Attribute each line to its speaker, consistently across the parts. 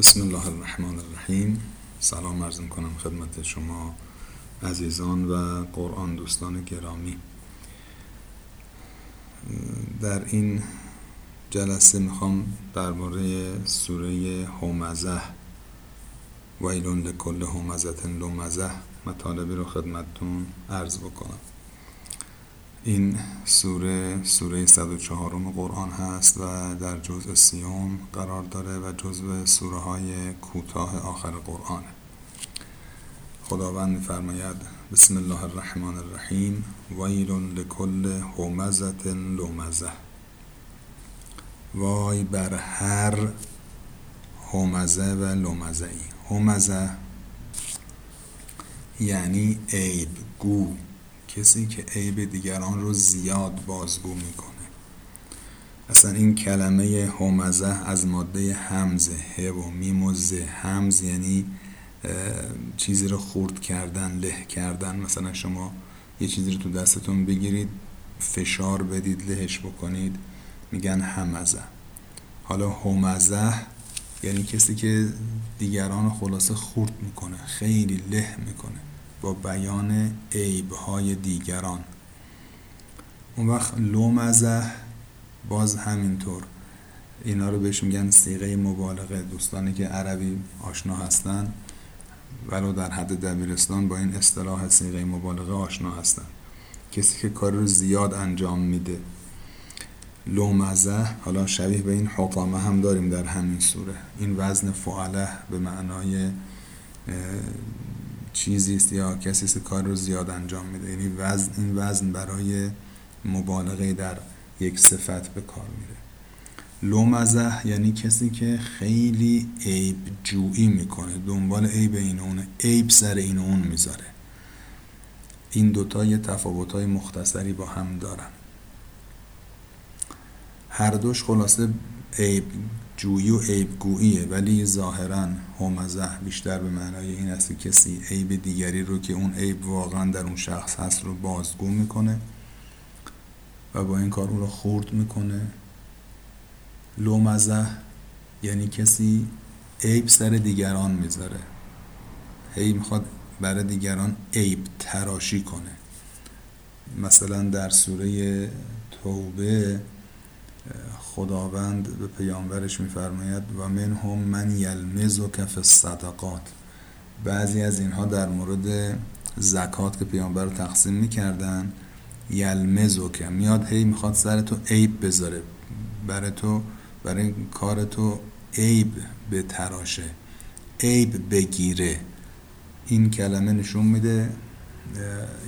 Speaker 1: بسم الله الرحمن الرحیم. سلام عرض کنم خدمت شما عزیزان و قرآن دوستان گرامی. در این جلسه می‌خوام درباره سوره همزه ویلون لکل همزت لومزه مطالبی رو خدمتتون عرض بکنم. این سوره سوره 104 قرآن هست و در جزء سیوم قرار داره و جزء سوره های کوتاه آخر قرآن. خداوند میفرماید بسم الله الرحمن الرحیم ویل لکل همزت لومزه وای بر هر همزه و لومزه ای همزه یعنی عیب گو. کسی که عیب دیگران رو زیاد بازگو می‌کنه. اصلا این کلمه همزه از ماده همزه ه و میم همز یعنی چیزی رو خورد کردن له کردن. مثلا شما یه چیزی رو تو دستتون بگیرید فشار بدید لهش بکنید میگن همزه حالا همزه یعنی کسی که دیگران خلاصه خورد می‌کنه خیلی له می‌کنه. با بیان عیبهای دیگران. اون وقت لومزه باز همینطور. اینا رو بهش میگن سیغه مبالغه. دوستانی که عربی آشنا هستن ولو در حد دبیرستان با این اصطلاح سیغه مبالغه آشنا هستن. کسی که کار رو زیاد انجام میده. لومزه حالا شبیه به این حطامه هم داریم در همین سوره. این وزن فعله به معنای چیزی است یا کسی است کار رو زیاد انجام میده. یعنی وزن این وزن برای مبالغه در یک صفت به کار میره. لومزه یعنی کسی که خیلی عیب جویی می‌کنه. دنبال عیب این اونه عیب سر این اون می‌ذاره. این دوتا یه تفاوت های مختصری با هم دارن. هر دوش خلاصه عیب جویی و عیب گوییه ولی ظاهرا همزه بیشتر به معنای این است که کسی عیب دیگری رو که اون عیب واقعا در اون شخص هست رو بازگو می‌کنه و با این کار اون رو خورد می‌کنه. لومزه یعنی کسی عیب سر دیگران می‌ذاره. هی می‌خواد برای دیگران عیب تراشی کنه. مثلا در سوره توبه خداوند به پیامبرش میفرماید و من هم من یلمز و کف صدقات بعضی از اینها در مورد زکات که پیامبر رو تقسیم می‌کردن یلمز و که میاد هی می‌خواد سر تو عیب بذاره برای تو برای کار تو عیب به تراشه عیب بگیره. این کلمه نشون میده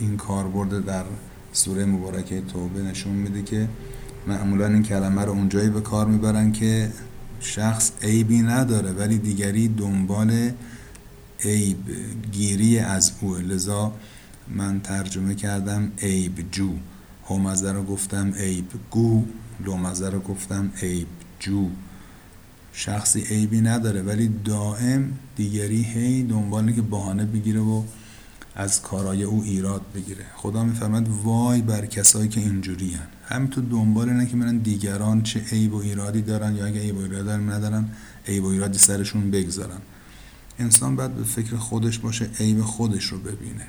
Speaker 1: این کاربرد در سوره مبارکه توبه نشون میده که معمولا این کلمه رو اونجایی به کار می‌برن که شخص عیبی نداره ولی دیگری دنبال عیب گیری از او لذا من ترجمه کردم عیب جو. همزه رو گفتم عیب گو. لومزه رو گفتم عیب جو. شخصی عیبی نداره ولی دائم دیگری هی دنباله که بهانه بگیره و از کارای او ایراد بگیره. خدا میفرماد وای بر کسایی که اینجوری هن. همینطور دنبال اینه که من دیگران چه عیب و ایرادی دارن یا اگه عیب و ایراد ندارن عیب و ایرادی سرشون بگذارن. انسان باید به فکر خودش باشه عیب خودش رو ببینه.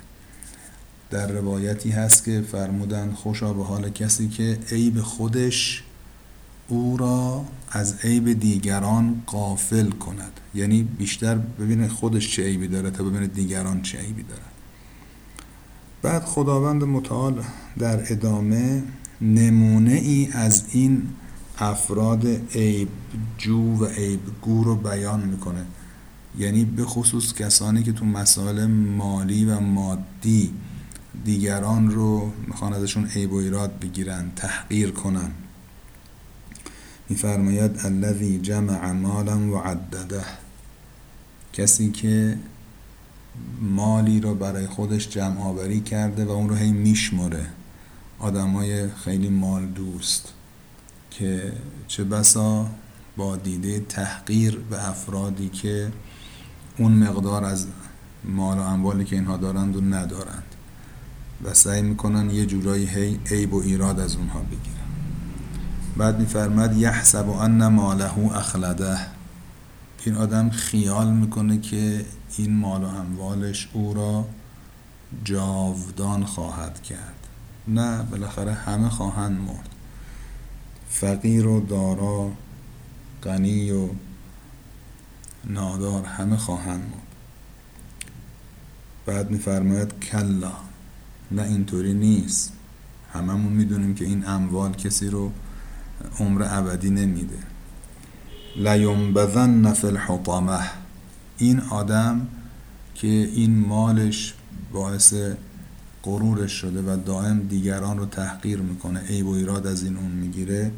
Speaker 1: در روایتی هست که فرمودن خوشا به حال کسی که عیب خودش او را از عیب دیگران قافل کند. یعنی بیشتر ببینه خودش چه عیبی داره تا ببینه دیگران چه عیبی دارن. بعد خداوند متعال در ادامه نمونه ای از این افراد عیب جو و عیب گو رو بیان می‌کنه. یعنی به خصوص کسانی که تو مسائل مالی و مادی دیگران رو می‌خوان ازشون عیب و ایراد بگیرن تحقیر کنن. میفرماید الذی جمع مالا و عدده کسی که مالی رو برای خودش جمع آوری کرده و اون رو هی میشمره آدمای خیلی مال دوست که چه بسا با دیده تحقیر به افرادی که اون مقدار از مال و اموالی که اینها دارند و ندارند و سعی می‌کنن یه جورایی هی عیب و ایراد از اونها بگیرن. بعد میفرماد یحسب ان ماله اخلده. این آدم خیال می‌کنه که این مال و اموالش او را جاودان خواهد کرد. نه بالاخره همه خواهند مرد. فقیر و دارا غنی و نادار همه خواهند مرد. بعد میفرماید کلا نه اینطوری نیست. هممون می‌دونیم که این اموال کسی رو عمر ابدی نمیده. لینبذن فی الحطمه این آدم که این مالش باعث غرورش شده و دائم دیگران رو تحقیر می‌کنه عیب و ایراد از این اون می‌گیره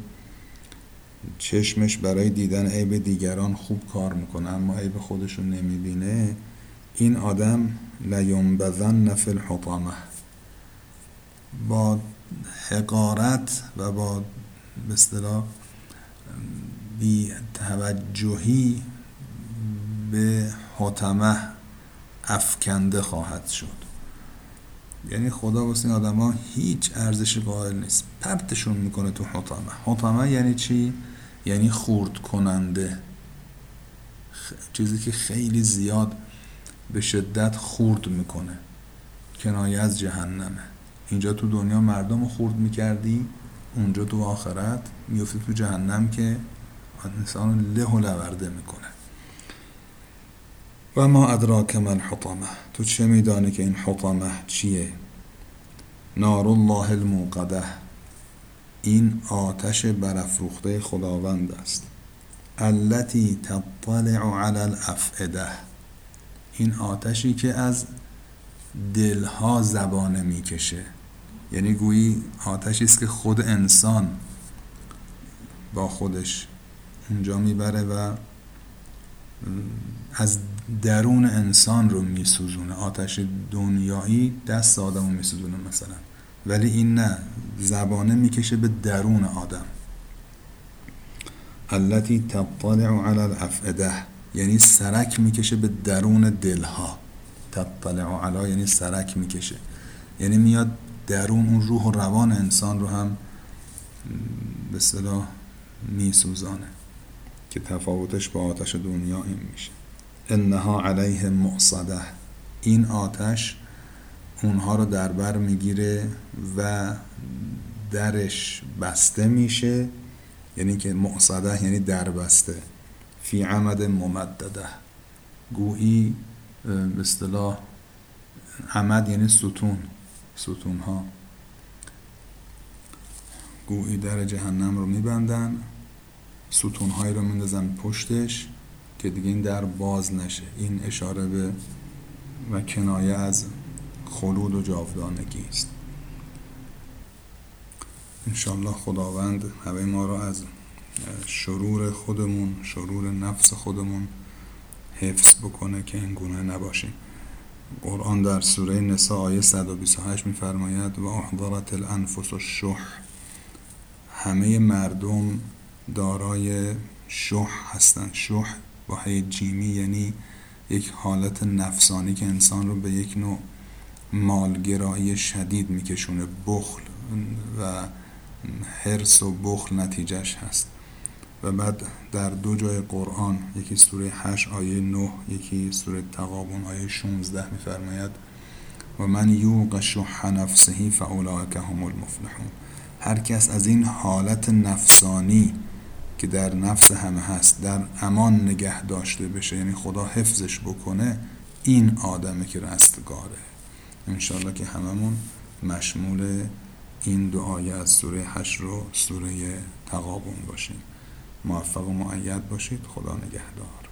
Speaker 1: چشمش برای دیدن عیب دیگران خوب کار می‌کنه اما عیب خودش رو نمی‌بینه. این آدم لیونبذن فی الحطامه با حقارت و با به بی توجهی به حطمه افکنده خواهد شد. یعنی خدا واسه این آدم ها هیچ ارزش قائل نیست. پرتشون می‌کنه تو حطمه. حطمه یعنی چی؟ یعنی خورد کننده. چیزی که خیلی زیاد به شدت خورد می‌کنه. کنایه از جهنمه. اینجا تو دنیا مردم رو خورد می‌کردی اونجا تو آخرت میفتی تو جهنم که انسان له و لورده می‌کنه. و ما ادراک من حطمه تو چه میدانی که این حطمه چیه؟ نار الله الموقده این آتش برافروخته خداوند است. التي تطلع على الافئده این آتشی که از دلها زبانه می‌کشه. یعنی گویی آتشی است که خود انسان با خودش اونجا می‌بره و از درون انسان رو میسوزونه. آتش دنیایی دست آدم رو میسوزونه مثلا. ولی این نه. زبانه می‌کشه به درون آدم. التي تطلع على الافئده یعنی سرک می‌کشه به درون دلها. تطلع علا یعنی سرک می‌کشه. یعنی میاد درون اون روح و روان انسان رو هم به صلاح میسوزانه که تفاوتش با آتش دنیا این میشه. انها علیه مؤصده. این آتش اونها رو در بر می‌گیره و درش بسته میشه. یعنی که مؤصده یعنی در بسته. فی عمد ممدده. گویی به اصطلاح عمد یعنی ستون. ستون ها گویی در جهنم رو میبندن. ستون هایی رو میندازن پشتش. که دیگه این در باز نشه. این اشاره به و کنایه از خلود و جاودانگی است. انشالله خداوند همه ما رو از شرور خودمون شرور نفس خودمون حفظ بکنه که این گونه نباشیم. قرآن در سوره نساء آیه 128 میفرماید و احضرت الانفس الشح. همه مردم دارای شح هستند شح با جیمی یعنی یک حالت نفسانی که انسان رو به یک نوع مالگرایی شدید میکشونه. بخل و حرس و بخل نتیجهش هست. و بعد در دو جای قرآن یکی سوره 8 آیه 9 یکی سوره تقابون آیه 16 میفرماید و من یوق شح نفسه فاولئک هم المفلحون. هر کس از این حالت نفسانی که در نفس همه هست در امان نگه داشته بشه یعنی خدا حفظش بکنه این آدمه که رستگاره. انشالله که هممون مشمول این آیه از سوره هشت رو سوره تقابون باشیم. موفق و معید باشید. خدا نگهدار.